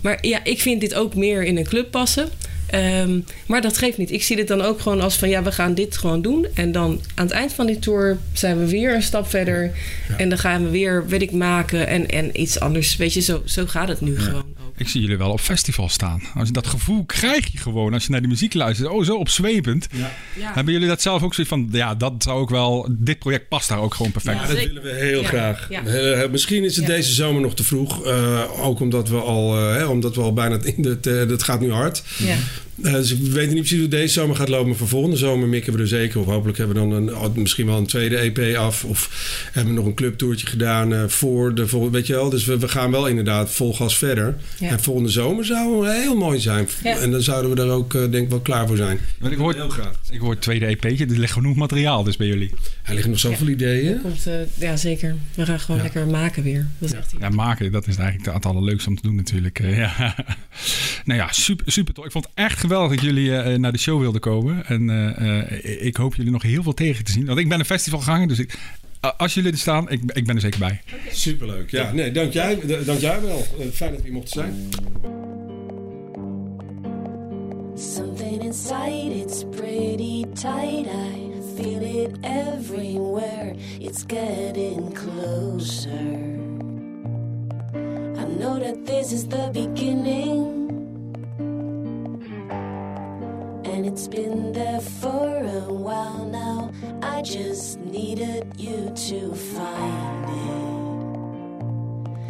maar ja, ik vind dit ook meer in een club passen. Ehm, maar dat geeft niet. Ik zie dit dan ook gewoon als van ja, we gaan dit gewoon doen. En dan aan het eind van die tour zijn we weer een stap verder. En dan gaan we weer, weet ik, maken en, en iets anders. Weet je, zo, zo gaat het nu gewoon. Ik zie jullie wel op festival staan. Als je dat gevoel krijg je gewoon als je naar die muziek luistert. Oh, zo opzwepend. Ja. Hebben jullie dat zelf ook zoiets van... Ja, dat zou ook wel... Dit project past daar ook gewoon perfect. Ja, dat willen we heel Ja, graag. ja. Eh, misschien is het deze zomer nog te vroeg. eh, ook omdat we al, eh, hè, omdat we al bijna in de, dat gaat nu hard. Eh, dus ik weet niet precies hoe deze zomer gaat lopen. Maar voor volgende zomer mikken we er zeker op. Hopelijk hebben we dan een, oh, misschien wel een tweede EP af. Of hebben we nog een clubtoertje gedaan eh, voor de volgende. Weet je wel? Dus we, we gaan wel inderdaad vol gas verder. Ja. En volgende zomer zou heel mooi zijn. Ja. En dan zouden we er ook denk ik wel klaar voor zijn. Want ik hoor, Heel graag. ik hoor het tweede EP'tje. Er ligt genoeg materiaal dus bij jullie. Er liggen nog zoveel ideeën. Komt, eh, ja, zeker. We gaan gewoon lekker maken weer. Dat is echt Ja, maken, dat is eigenlijk het allerleukste om te doen natuurlijk. Eh, ja. nou ja, super, super tof. Ik vond het echt geweldig dat jullie eh, naar de show wilden komen. En eh, eh, ik hoop jullie nog heel veel tegen te zien. Want ik ben een festivalganger, dus ik, als jullie er staan, ik, ik ben er zeker bij. Superleuk. Ja, nee, dank jij, dank jij wel. Fijn dat je mocht zijn. Something inside, it's pretty tight. I feel it everywhere. It's getting closer. I know that this is the beginning. And it's been there for a while now. I just needed you to find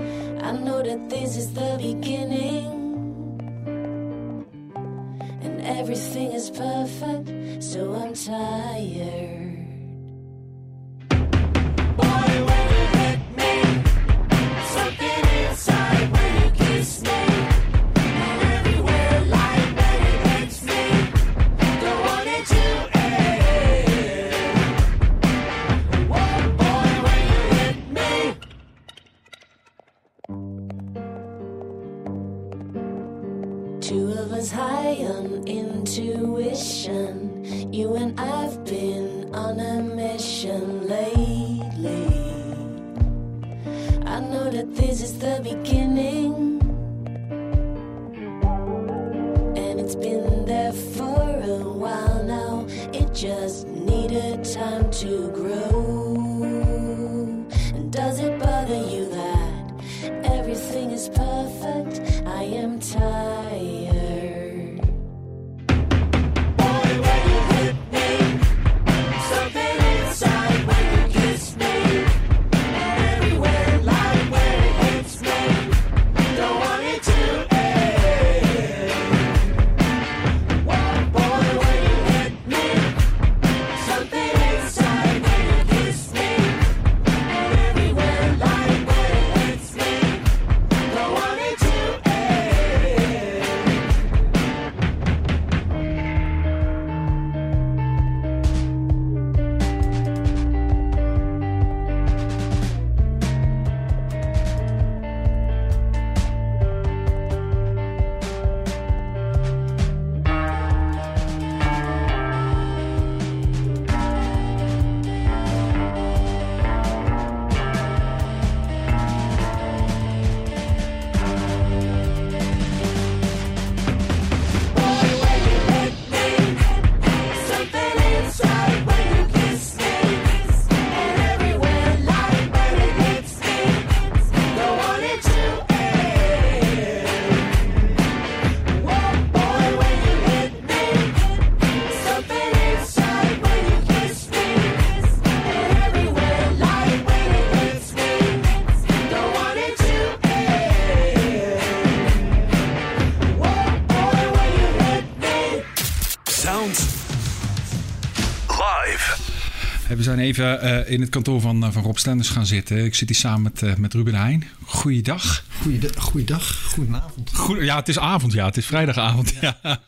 it. I know that this is the beginning and everything is perfect, so I'm tired. Even eh, in het kantoor van, eh, van Rob Stenders gaan zitten. Ik zit hier samen met, eh, met Ruben Heijn. Goeiedag. Goeiedag, goeiedag, goedenavond. Goed, ja, het is avond, ja. Het is vrijdagavond, ja.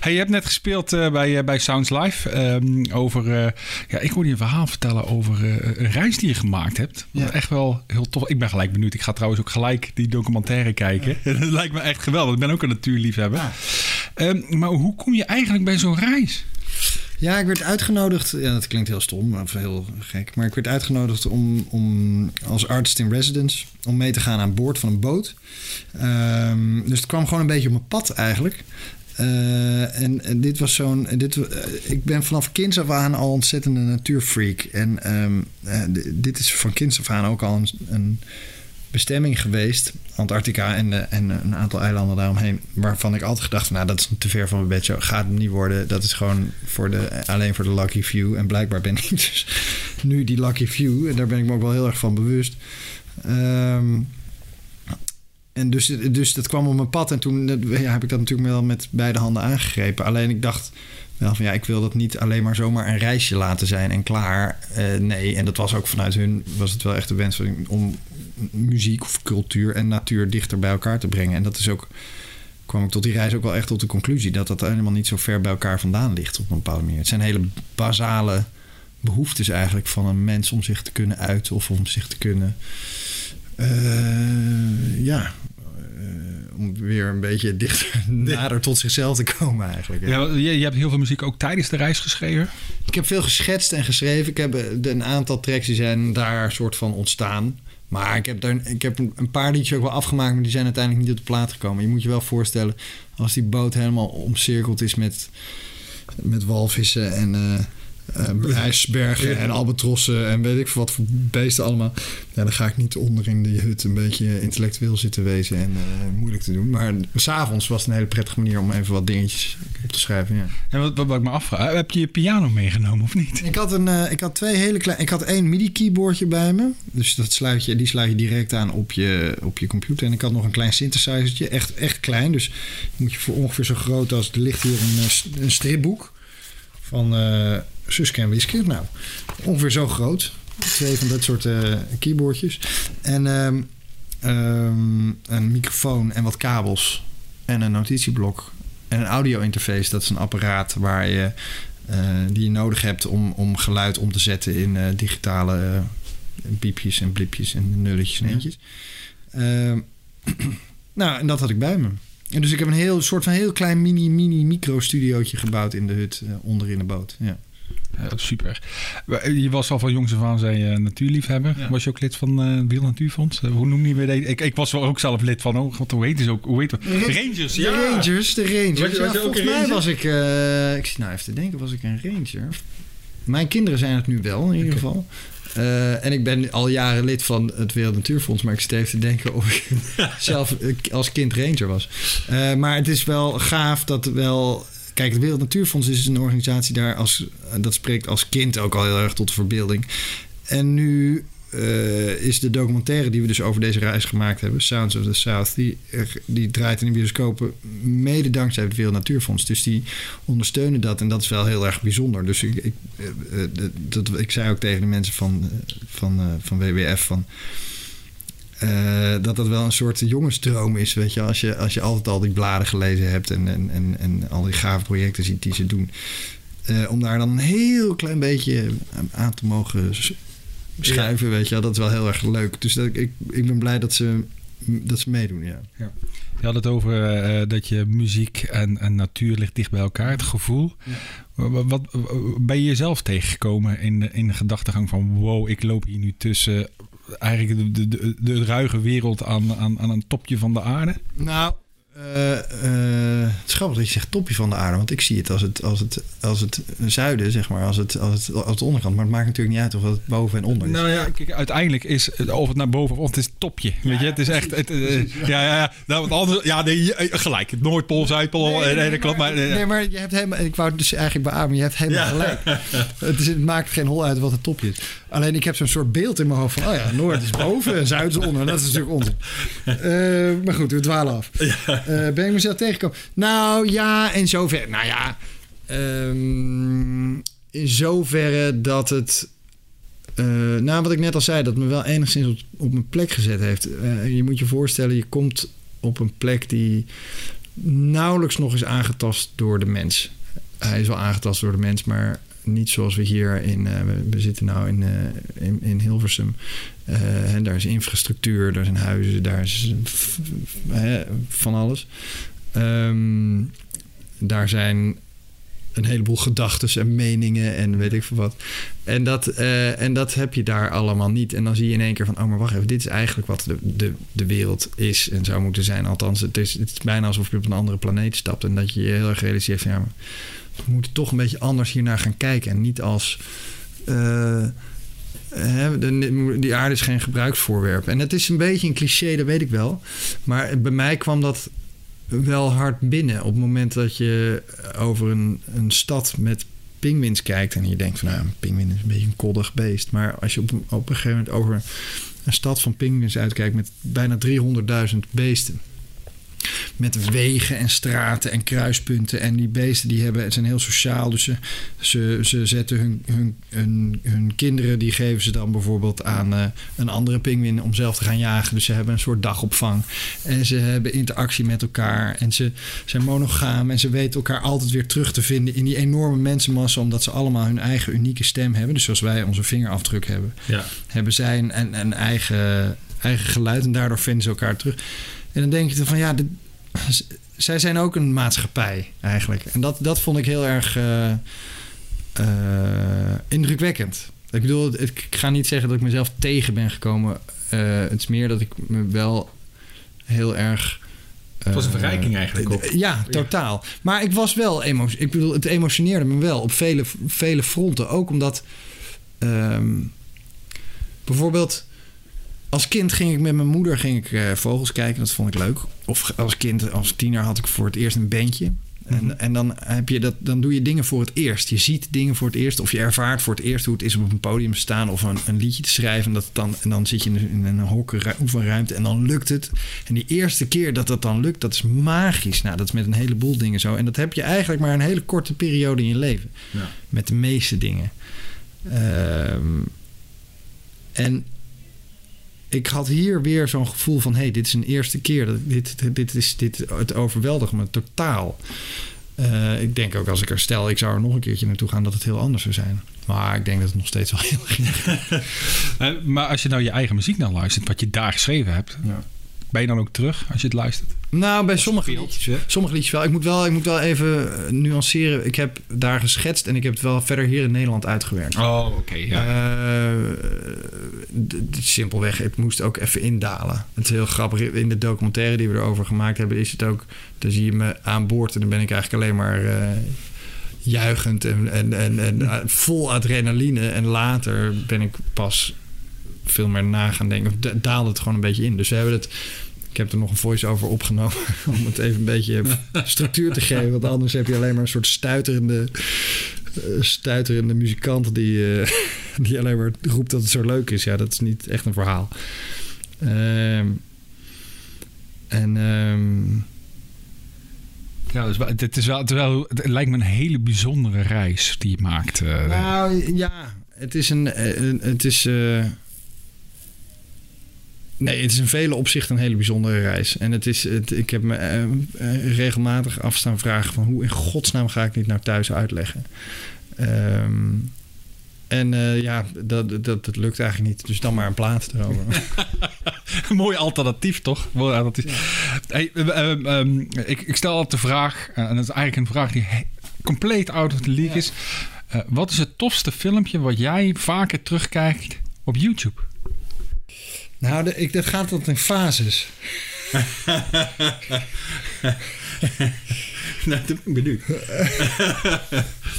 Hey, je hebt net gespeeld bij, bij Sounds Live. ehm, over, ja, ik hoorde je een verhaal vertellen over een reis die je gemaakt hebt. Ja. Echt wel heel tof. Ik ben gelijk benieuwd. Ik ga trouwens ook gelijk die documentaire kijken. dat lijkt me echt geweldig. Ik ben ook een natuurliefhebber. Ehm, maar hoe kom je eigenlijk bij zo'n reis? Ja, ik werd uitgenodigd. Ja, dat klinkt heel stom of heel gek. Maar ik werd uitgenodigd om, om als artist in residence om mee te gaan aan boord van een boot. Ehm, dus het kwam gewoon een beetje op mijn pad eigenlijk. Eh, en, en dit was zo'n. dit, eh, ik ben vanaf kinds af aan al ontzettende natuurfreak. En ehm, eh, dit is van kinds af aan ook al een, een bestemming geweest. Antarctica en, eh, en een aantal eilanden daaromheen. Waarvan ik altijd gedacht: nou, dat is te ver van mijn bedshow. Gaat het niet worden. Dat is gewoon voor de, alleen voor de lucky few. En blijkbaar ben ik dus nu die lucky few. En daar ben ik me ook wel heel erg van bewust. Ehm, en dus, dus dat kwam op mijn pad. En toen ja, heb ik dat natuurlijk wel met beide handen aangegrepen. Alleen ik dacht wel van ja, ik wil dat niet alleen maar zomaar een reisje laten zijn en klaar. Eh, nee, en dat was ook vanuit hun, was het wel echt de wens om muziek of cultuur en natuur dichter bij elkaar te brengen. En dat is ook, kwam ik tot die reis ook wel echt tot de conclusie dat dat helemaal niet zo ver bij elkaar vandaan ligt op een bepaalde manier. Het zijn hele basale behoeftes eigenlijk van een mens om zich te kunnen uiten of om zich te kunnen, eh, ja, eh, om weer een beetje dichter nader tot zichzelf te komen eigenlijk. ja. Je, je hebt heel veel muziek ook tijdens de reis geschreven. Ik heb veel geschetst en geschreven. Ik heb eh, een aantal tracks die zijn daar soort van ontstaan. Maar ik heb, daar, ik heb een paar liedjes ook wel afgemaakt, maar die zijn uiteindelijk niet op de plaat gekomen. Je moet je wel voorstellen, als die boot helemaal omcirkeld is met, met walvissen en eh eh, ijsbergen en albatrossen en weet ik wat voor beesten allemaal. Ja, dan ga ik niet onder in die hut een beetje intellectueel zitten wezen en eh, moeilijk te doen. Maar s'avonds was het een hele prettige manier om even wat dingetjes op te schrijven. Ja. En wat, wat, wat ik me afvraag, heb je je piano meegenomen of niet? Ik had, een, eh, ik had twee hele kleine. Ik had één MIDI-keyboardje bij me. Dus dat sluit je, die sluit je direct aan op je, op je computer. En ik had nog een klein synthesizertje. Echt, echt klein. Dus moet je voor ongeveer zo groot als. Er ligt hier een, eh, een stripboek van eh Suske en Wiske. Nou, ongeveer zo groot. Twee van dat soort eh, keyboardjes. En ehm, ehm, een microfoon en wat kabels. En een notitieblok. En een audio-interface. Dat is een apparaat waar je eh, die je nodig hebt om, om geluid om te zetten in eh, digitale piepjes en blipjes en nulletjes en eentjes. Ehm, nou, en dat had ik bij me. En dus ik heb een heel soort van heel klein mini, mini micro-studiootje gebouwd in de hut onder in de boot. Ja. Ja, super. Je was al van jongs af aan zei natuurliefhebber. Ja. Was je ook lid van eh Wiel Natuurfonds? Eh, hoe noem je weer? Ik, ik was wel ook zelf lid van. Oh, God, hoe heet het ook? Hoe heet het? Rangers. De Ja. Rangers, de Rangers. Was je- was Ja, je ook volgens mij ranger? was ik... eh, ik zit nou even te denken, was ik een Ranger? Mijn kinderen zijn het nu wel, in ieder geval. Eh, en ik ben al jaren lid van het Wereld Natuurfonds, maar ik zit even te denken of ik zelf eh, als kind ranger was. Eh, maar het is wel gaaf dat wel. Kijk, het Wereld Natuurfonds is een organisatie daar als. Dat spreekt als kind ook al heel erg tot verbeelding. En nu eh, is de documentaire die we dus over deze reis gemaakt hebben, Sounds of the South, die, die draait in de bioscopen mede dankzij het Wereld Natuurfonds. Dus die ondersteunen dat en dat is wel heel erg bijzonder. Dus ik, ik, eh, eh, dat, ik zei ook tegen de mensen van, van, van WWF van. Eh, dat dat wel een soort jongensdroom is, weet je, als je, als je altijd al die bladen gelezen hebt en, en, en, en al die gave projecten ziet die ze doen. Eh, om daar dan een heel klein beetje aan te mogen schuiven, weet je dat is wel heel erg leuk. Dus dat, ik, ik ben blij dat ze, dat ze meedoen, ja. Je had het over eh, dat je muziek en, en natuur ligt dicht bij elkaar. Het gevoel. Wat, wat- ben je jezelf tegengekomen in de, in de gedachtegang van... wow, ik loop hier nu tussen eigenlijk de, de, de, de ruige wereld aan, aan, aan een topje van de aarde? Nou, eh, het is grappig dat je zegt topje van de aarde. Want ik zie het als het, als het, als het zuiden, zeg maar. Als het, als, het, als het onderkant. Maar het maakt natuurlijk niet uit of het boven en onder is. Nou ja, kijk, uiteindelijk is het, of het naar boven of het is topje. weet je, het is echt. Het, eh, ja, ja, ja. Nou, want anders, ja, nee, gelijk. Noordpool, Zuidpool. Nee, nee, dat klopt. Maar, Nee, maar je hebt helemaal, ik wou het dus eigenlijk beamen, je hebt helemaal gelijk. Het, is, het maakt geen hol uit wat het topje is. Alleen ik heb zo'n soort beeld in mijn hoofd van, oh ja, Noord is boven en Zuid is onder. Dat is natuurlijk onzin. Eh, maar goed, we dwalen af. Eh, ben ik mezelf tegengekomen? Nou ja, in zoverre. Nou ja, ehm, in zoverre dat het eh, nou, wat ik net al zei, dat me wel enigszins op, op mijn plek gezet heeft. Je moet je voorstellen, je komt op een plek die nauwelijks nog is aangetast door de mens. Hij is wel aangetast door de mens, maar niet zoals we hier in. eh, we, zitten nou in, eh, in, in Hilversum. Eh, en daar is infrastructuur, daar zijn huizen, daar is van alles. Ehm, daar zijn een heleboel gedachten en meningen en weet ik veel wat. En dat, eh, en dat heb je daar allemaal niet. En dan zie je in één keer van, oh maar wacht even, dit is eigenlijk wat de, de, de wereld is en zou moeten zijn. Althans, het is, het is bijna alsof je op een andere planeet stapt. En dat je je heel erg realiseert van, ja, maar we moeten toch een beetje anders hiernaar gaan kijken. En niet als... eh, hè, de, die aarde is geen gebruiksvoorwerp. En het is een beetje een cliché, dat weet ik wel. Maar bij mij kwam dat wel hard binnen. Op het moment dat je over een, een stad met pinguïns kijkt... en je denkt van, nou, een pinguïn is een beetje een koddig beest. Maar als je op, op een gegeven moment over een stad van pinguïns uitkijkt... met bijna 300.000 beesten... Met wegen en straten en kruispunten. En die beesten die hebben, het zijn heel sociaal. Dus ze, ze, ze zetten hun, hun, hun, hun kinderen, die geven ze dan bijvoorbeeld aan eh, een andere pinguïn om zelf te gaan jagen. Dus ze hebben een soort dagopvang. En ze hebben interactie met elkaar. En ze zijn monogaam. En ze weten elkaar altijd weer terug te vinden in die enorme mensenmassa. Omdat ze allemaal hun eigen unieke stem hebben. Dus zoals wij onze vingerafdruk hebben Ja. hebben zij een, een, een eigen, eigen geluid en daardoor vinden ze elkaar terug. En dan denk je van ja, z- zij zijn ook een maatschappij eigenlijk. En dat, dat vond ik heel erg eh, eh, indrukwekkend. Ik bedoel, ik ga niet zeggen dat ik mezelf tegen ben gekomen. Eh, het is meer dat ik me wel heel erg. Het was een verrijking eigenlijk ook. Ja, totaal. Maar ik was wel emotie. Ik bedoel, het emotioneerde me wel op vele, vele fronten. Ook omdat. ehm, bijvoorbeeld. Als kind ging ik met mijn moeder ging ik, eh, vogels kijken. Dat vond ik leuk. Of als kind, als tiener had ik voor het eerst een bandje. En, en dan, heb je dat, dan doe je dingen voor het eerst. Je ziet dingen voor het eerst. Of je ervaart voor het eerst hoe het is om op een podium te staan. Of een, een liedje te schrijven. En, dat dan, en dan zit je in een, in een hokke ru- oefenruimte. En dan lukt het. En die eerste keer dat dat dan lukt, dat is magisch. Nou, dat is met een heleboel dingen zo. En dat heb je eigenlijk maar een hele korte periode in je leven. Ja. Met de meeste dingen. Ehm, en ik had hier weer zo'n gevoel van... hé, hey, dit is een eerste keer. Dat, dit, dit, is, dit, het overweldigt me totaal. Eh, ik denk ook als ik er stel... ik zou er nog een keertje naartoe gaan... dat het heel anders zou zijn. Maar ik denk dat het nog steeds wel heel erg... Eh, maar als je nou je eigen muziek naar luistert, wat je daar geschreven hebt, ben je dan ook terug als je het luistert? Nou, bij sommige liedjes, sommige liedjes wel. Ik moet wel, ik moet wel even eh, nuanceren. Ik heb daar geschetst en ik heb het wel verder hier in Nederland uitgewerkt. Oh, oké. ja. Eh, simpelweg, het moest ook even indalen. Het is heel grappig. In de documentaire die we erover gemaakt hebben, is het ook. Dan zie je me aan boord en dan ben ik eigenlijk alleen maar eh, juichend en, en, en, en vol adrenaline. En later ben ik pas veel meer na gaan denken. Of da- daalde het gewoon een beetje in. Dus we hebben het. Ik heb er nog een voice-over opgenomen om het even een beetje structuur te geven. Want anders heb je alleen maar een soort stuiterende, eh, stuiterende muzikant die, eh, die alleen maar roept dat het zo leuk is. Ja, dat is niet echt een verhaal. Ehm, en ehm, Ja, dus, het, is wel, het, is wel, het lijkt me een hele bijzondere reis die je maakt. eh. Nou ja, het is een. een- het is. Nee, het is in vele opzichten een hele bijzondere reis. En het is. Het, ik heb me eh, eh, regelmatig afstaan vragen van hoe in godsnaam ga ik dit nou thuis uitleggen. Ehm, en eh, ja, dat, dat, dat lukt eigenlijk niet. Dus dan maar een plaat erover. Mooi alternatief, toch? Mooi alternatief. Hey, eh, eh, ehm, ik, ik stel altijd de vraag, en dat is eigenlijk een vraag die compleet out of the league is. Wat is het tofste filmpje wat jij vaker terugkijkt op YouTube? Nou, de- ik, dat gaat tot in fases. nou, dat ben ik benieuwd.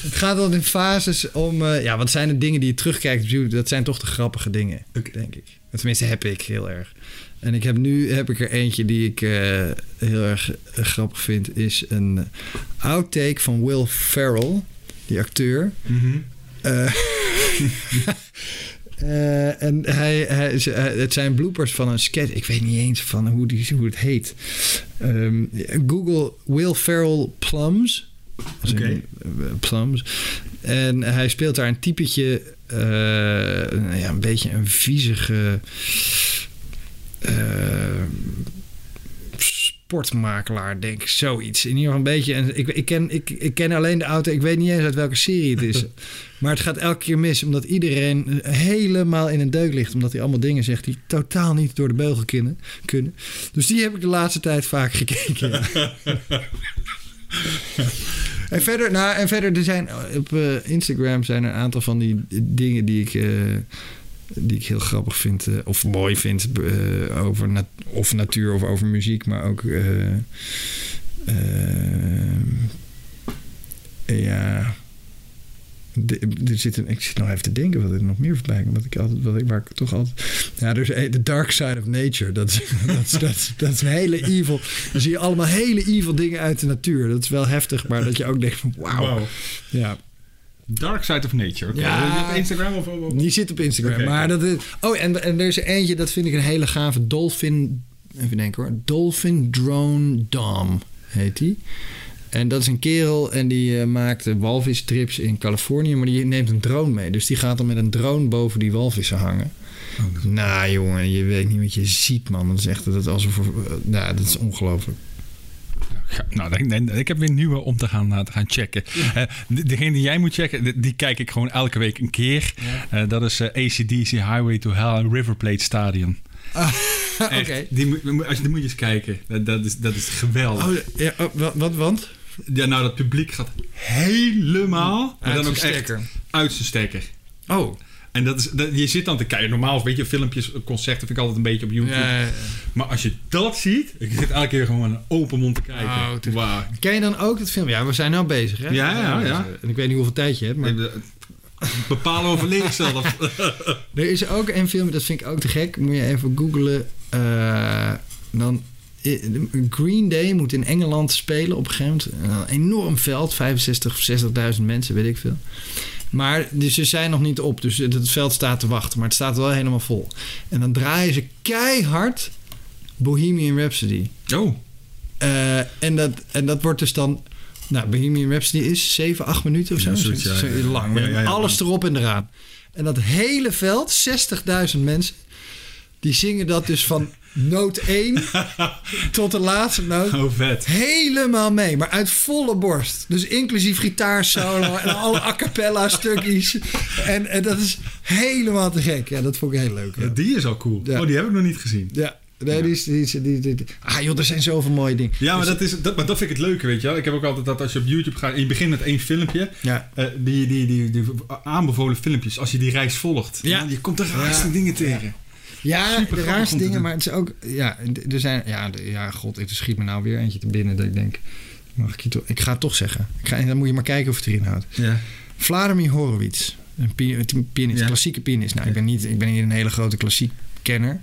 Het gaat dan in fases om... eh, ja, wat zijn de dingen die je terugkijkt op YouTube? Dat zijn toch de grappige dingen, denk ik. Tenminste, heb ik heel erg. En ik heb nu heb ik er eentje die ik eh, heel erg eh, grappig vind. Is een outtake van Will Ferrell, die acteur. Eh, eh, en hij, hij, hij- het zijn bloopers van een sketch. Ik weet niet eens van hoe, die, hoe het heet. Ehm, Google Will Ferrell Plums. Oké. eh, plums. En hij speelt daar een typetje, eh, nou ja, een beetje een viezige eh, sportmakelaar, denk ik. Zoiets. In ieder geval een beetje. En ik, ik, ken, ik, ik ken alleen de auto. Ik weet niet eens uit welke serie het is. maar het gaat elke keer mis, omdat iedereen helemaal in een deuk ligt. Omdat hij allemaal dingen zegt die totaal niet door de beugel kunnen. kunnen. Dus die heb ik de laatste tijd vaak gekeken. En verder, nou, en verder, er zijn op eh, Instagram zijn er een aantal van die dingen die ik, eh, die ik heel grappig vind, eh, of mooi vind, eh, over nat- of natuur of over muziek, maar ook. eh, ja. De, er zit een, ik zit nog even te denken wat er nog meer voorbij komt. Wat ik altijd, wat ik, waar ik toch altijd. Ja, een- The Dark Side of Nature. Dat is, dat, is, dat, is, dat is een hele evil. Dan zie je allemaal hele evil dingen uit de natuur. Dat is wel heftig, maar dat je ook denkt van wauw. Wauw. Ja. Dark Side of Nature. Oké. Ja. Op Instagram of... Die zit op Instagram. Maar dat is, oh, en, en er is er eentje, dat vind ik een hele gave. Dolphin. Even denken hoor. Dolphin Drone Dom heet die. En dat is een kerel en die eh, maakt walvistrips in Californië, maar die neemt een drone mee. Dus die gaat dan met een drone boven die walvissen hangen. nou jongen, je weet niet wat je ziet man. Dat is echt dat alsof... eh, nou, dat is ongelooflijk. Ja, nou, dan- dan- ik heb weer nieuwe om te gaan, te gaan checken. De- degene die jij moet checken, die, die kijk ik gewoon elke week een keer. Eh, dat is eh, ACDC Highway to Hell en River Plate Stadion. Oké. Echt, die, moet- als je, die moet je eens kijken. Dat, dat, is, dat is geweldig. Oh, ja, oh, wat, want? Ja, nou, dat publiek gaat helemaal... Uit dan ook zijn echt stekker. uit zijn stekker. Oh. En dat is, dat, je zit dan te kijken. Normaal, weet je, filmpjes, concerten vind ik altijd een beetje op YouTube. Ja, ja, ja. Maar als je dat ziet, ik zit elke keer gewoon een open mond te kijken. Oh. Ken je dan ook het film? Ja, we zijn nou bezig, hè? Ja, ja, ja. En ik weet niet hoeveel tijd je hebt, maar... Bepalen over leeg zelf. Er is ook een film, dat vind ik ook te gek. Moet je even googlen. Eh, dan, eh, Green Day moet in Engeland spelen op een gegeven moment. Een enorm veld, 65 of 60.000 mensen, weet ik veel. Maar dus ze zijn nog niet op, dus het veld staat te wachten. Maar het staat wel helemaal vol. En dan draaien ze keihard Bohemian Rhapsody. Oh. Eh, en, dat, en dat wordt dus dan... Nou, Bohemian Rhapsody is 7, 8 minuten of zo. Ja, lang. Met alles erop en eraan. En dat hele veld, 60.000 mensen... die zingen dat dus van noot 1 tot de laatste noot. Oh, vet. Helemaal mee, maar uit volle borst. Dus inclusief gitaarsolo en alle a cappella stukjes. En, en dat is helemaal te gek. Ja, dat vond ik heel leuk. ja. Ja, die is al cool. Ja. Oh, die heb ik nog niet gezien. Ja, nee, die is, die is, die, die, Ah joh, er zijn zoveel mooie dingen. Ja, maar Dus- dat, is, dat, maar dat vind ik het leuke, weet je wel. Ik heb ook altijd dat als je op YouTube gaat en je begint met één filmpje. Ja. eh, die, die, die, die aanbevolen filmpjes, als je die reis volgt. Ja. Je komt de raarste dingen tegen. Ja, de raarste dingen, maar het is ook... Ja, er zijn... Ja, ja god, er schiet me nou weer eentje te binnen dat ik denk... Mag ik, toch, ik ga het toch zeggen. Ik ga, en dan moet je maar kijken of het erin houdt. Ja. Vladimir Horowitz. Een pi- een pianist, Ja. klassieke pianist. Nou, ik ben, niet, ik ben niet een hele grote klassiek kenner.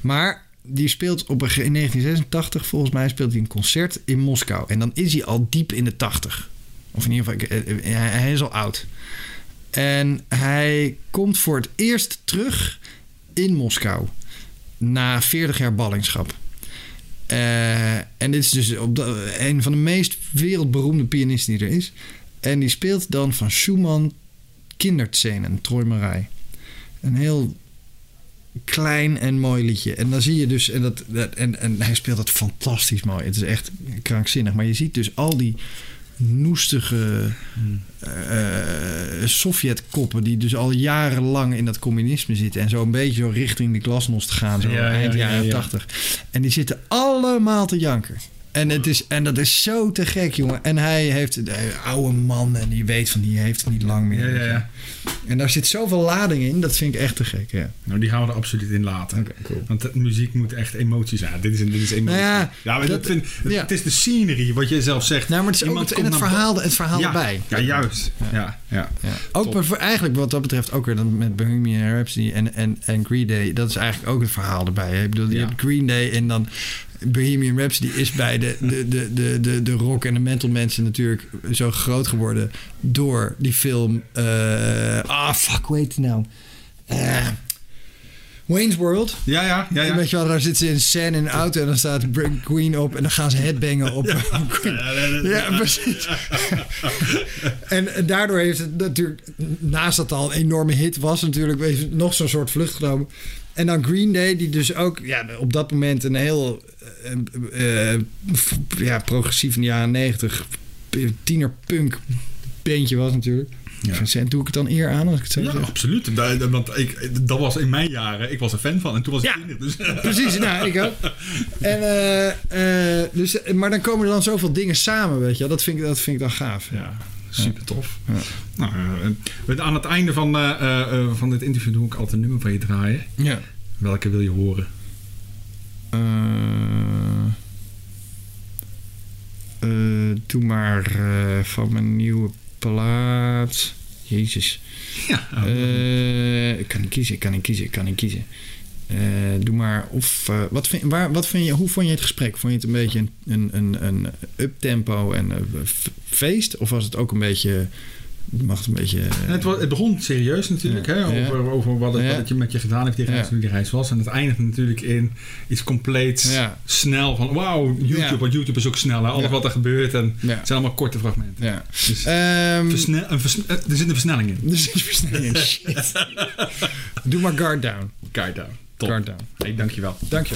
Maar die speelt op een, in 1986, volgens mij, speelt hij een concert in Moskou. En dan is hij al diep in de 80. Of in ieder geval, ik- eh, eh, hij, hij is al oud. En hij komt voor het eerst terug in Moskou. Na 40 jaar ballingschap. Eh, en dit is dus op de, een van de meest wereldberoemde pianisten die er is. En die speelt dan van Schumann Kinderszenen, Träumerei. Een heel klein en mooi liedje. En dan zie je dus, en, dat, dat, en, en hij speelt dat fantastisch mooi. Het is echt krankzinnig. Maar je ziet dus al die noestige eh, Sovjetkoppen... die dus al jarenlang in dat communisme zitten... en zo een beetje zo richting de glasnost gaan, zo Ja, eind ja, jaren ja. 80. En die zitten allemaal te janken. En, het is, en dat is zo te gek, jongen. En hij heeft een oude man en die weet van die heeft het niet lang meer. Ja, ja, ja. En daar zit zoveel lading in, dat vind ik echt te gek, ja. Nou, die gaan we er absoluut in laten. Cool. Want de muziek moet echt emoties aan. Dit is, dit is emotie. Nou ja, maar dat, vind, het is de scenery, wat je zelf zegt. Nou, maar het is ook Iemand het, en het verhaal, het verhaal erbij. Ja, juist. Ja, ja. Ook maar voor, eigenlijk wat dat betreft ook weer dan met Bohemian Rhapsody en, en, en Green Day. Dat is eigenlijk ook het verhaal erbij. Ik bedoel, je hebt Green Day en dan Bohemian Rhapsody is bij de, de, de, de, de, de rock en de metal mensen natuurlijk zo groot geworden door die film. eh, ah, fuck, hoe heet die nou? Eh, Wayne's World. Ja, ja, ja. ja. Weet je wel, daar zitten ze in scène in een auto en dan staat Queen op en dan gaan ze headbangen op Queen. Ja, precies. en, daardoor heeft het natuurlijk, naast dat het al een enorme hit was, natuurlijk heeft het nog zo'n soort vlucht genomen. En dan Green Day, die dus ook ja, op dat moment een heel eh, eh, ja, progressief in de jaren negentig tienerpunk bandje was natuurlijk. Vincent, doe ik het dan eer aan als ik het zo Ja, zeg? absoluut. Da- da- Want ik, dat was in mijn jaren, ik was er fan van en toen was ik tiener. Dus. Precies, nou, ik ook. En, eh, eh, dus, maar dan komen er dan zoveel dingen samen, weet je. Dat vind ik, dat vind ik dan gaaf. Ja, super tof. Nou, eh, aan het einde van, eh, eh, eh, van dit interview doe ik altijd een nummer van je draaien. Ja. Welke wil je horen? Eh, eh, doe maar eh, van mijn nieuwe plaat. Jezus. Ja. Ik kan niet kiezen, ik kan niet kiezen, ik kan niet kiezen. Doe maar of wat vind, waar, wat vind je, hoe vond je het gesprek? Vond je het een beetje een, een, een, een uptempo en een feest? Of was het ook een beetje, het een beetje... eh, Het, begon serieus natuurlijk, Ja. hè, Ja. over, over wat, het, Ja. wat het je met je gedaan heeft, die reis, die reis was. En het eindigt natuurlijk in iets compleet snel van, wauw, YouTube, want YouTube is ook snel, hè, alles wat er gebeurt. En het zijn allemaal korte fragmenten. Dus Ehm, versne- een eh, er zit een versnelling in. Er zit een versnelling in, shit. Doe maar guard down. Guard down. Top. Guard down. Hey, dankjewel. Dank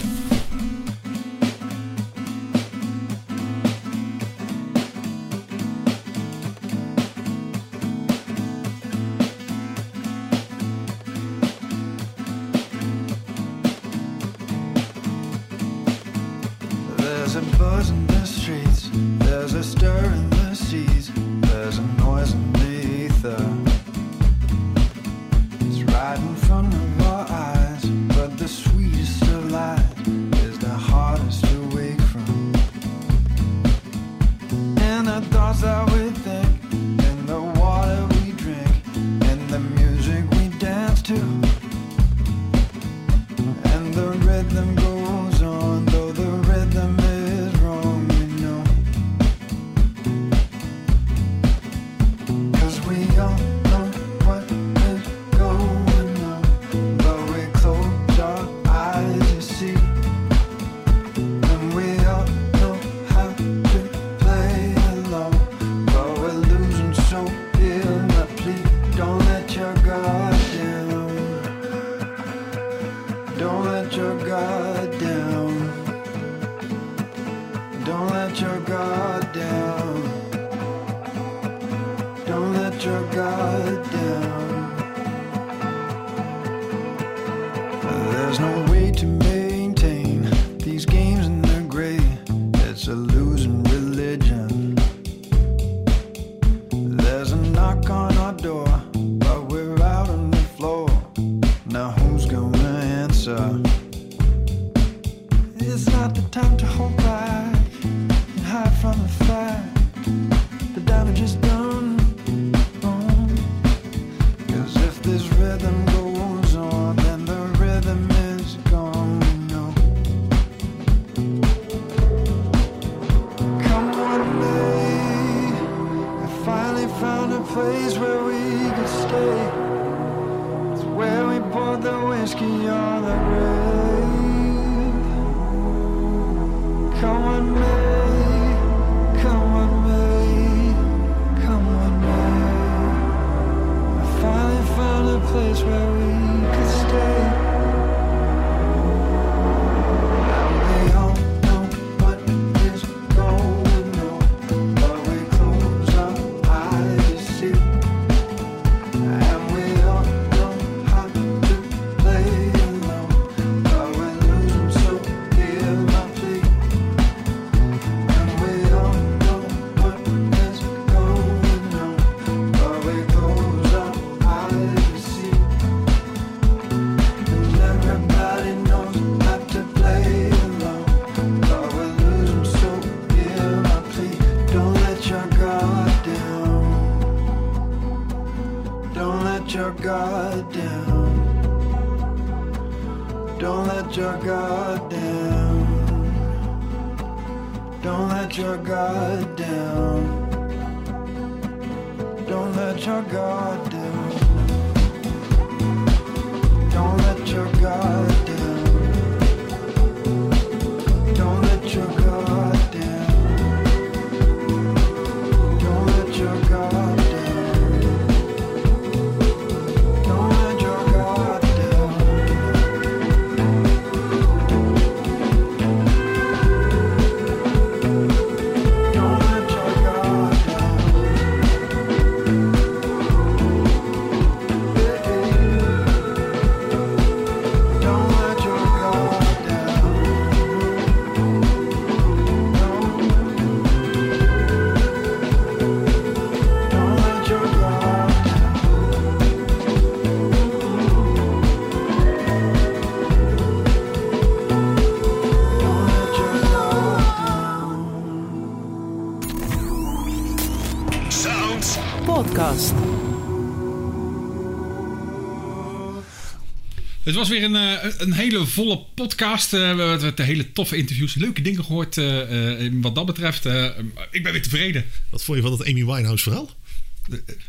Het was weer een, eh, een hele volle podcast. Eh, we hebben we hebben hele toffe interviews, leuke dingen gehoord eh, eh, wat dat betreft. Eh, ik ben weer tevreden. Wat vond je van dat Amy Winehouse verhaal?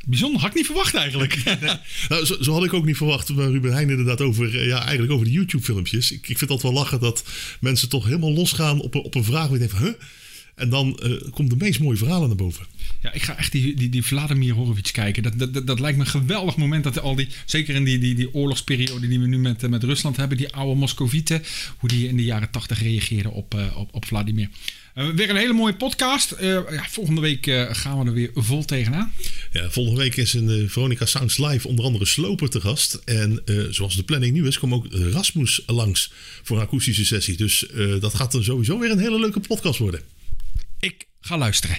Bijzonder, had ik niet verwacht eigenlijk. Nou, zo, zo had ik ook niet verwacht. Maar Ruben Heijn inderdaad over, eh, ja, eigenlijk over de YouTube-filmpjes. Ik, ik vind het altijd wel lachen dat mensen toch helemaal losgaan op een, op een vraag. Waar je denkt van, huh? En dan eh komt de meest mooie verhalen naar boven. Ja, ik ga echt die, die, die Vladimir Horowitz kijken. Dat, dat, dat, dat lijkt me een geweldig moment dat al die, zeker in die, die, die oorlogsperiode die we nu met, eh, met Rusland hebben, die oude Moscovieten, hoe die in de jaren tachtig reageerden op, eh, op, op Vladimir. Weer een hele mooie podcast. Ja, volgende week gaan we er weer vol tegenaan. Ja, volgende week is in Veronica Sounds Live onder andere Sloper te gast. En zoals de planning nu is, komt ook Rasmus langs voor een akoestische sessie. Dus dat gaat dan sowieso weer een hele leuke podcast worden. Ik ga luisteren.